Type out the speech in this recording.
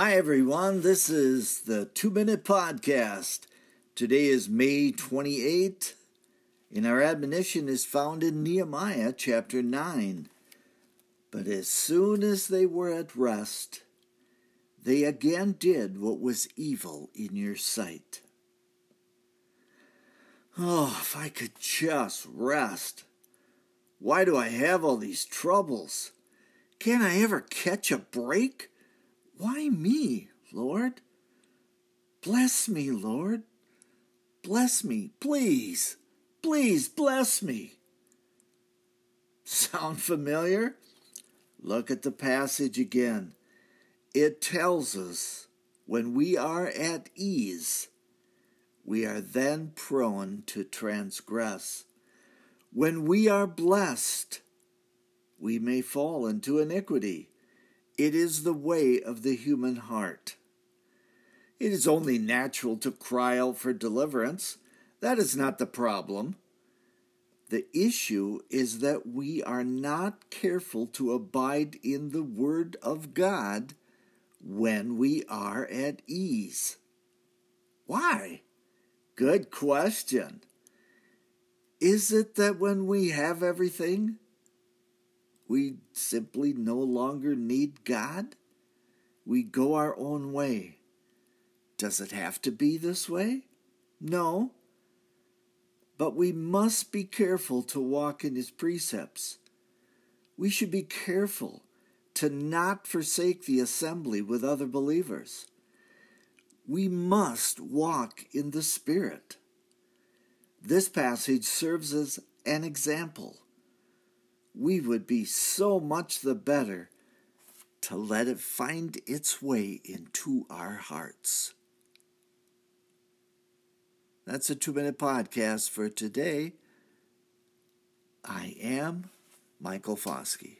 Hi, everyone. This is the Two Minute Podcast. Today is May 28th, and our admonition is found in Nehemiah chapter 9. But as soon as they were at rest, they again did what was evil in your sight. Oh, if I could just rest. Why do I have all these troubles? Can't I ever catch a break? Why me, Lord? Bless me, Lord. Bless me, please. Please bless me. Sound familiar? Look at the passage again. It tells us when we are at ease, we are then prone to transgress. When we are blessed, we may fall into iniquity. It is the way of the human heart. It is only natural to cry out for deliverance. That is not the problem. The issue is that we are not careful to abide in the Word of God when we are at ease. Why? Good question. Is it that when we have everything, we simply no longer need God? We go our own way. Does it have to be this way? No. But we must be careful to walk in His precepts. We should be careful to not forsake the assembly with other believers we must walk in the Spirit. This passage serves as an example. We would be so much the better to let it find its way into our hearts. That's a two minute podcast for today. I am Michael Foskey.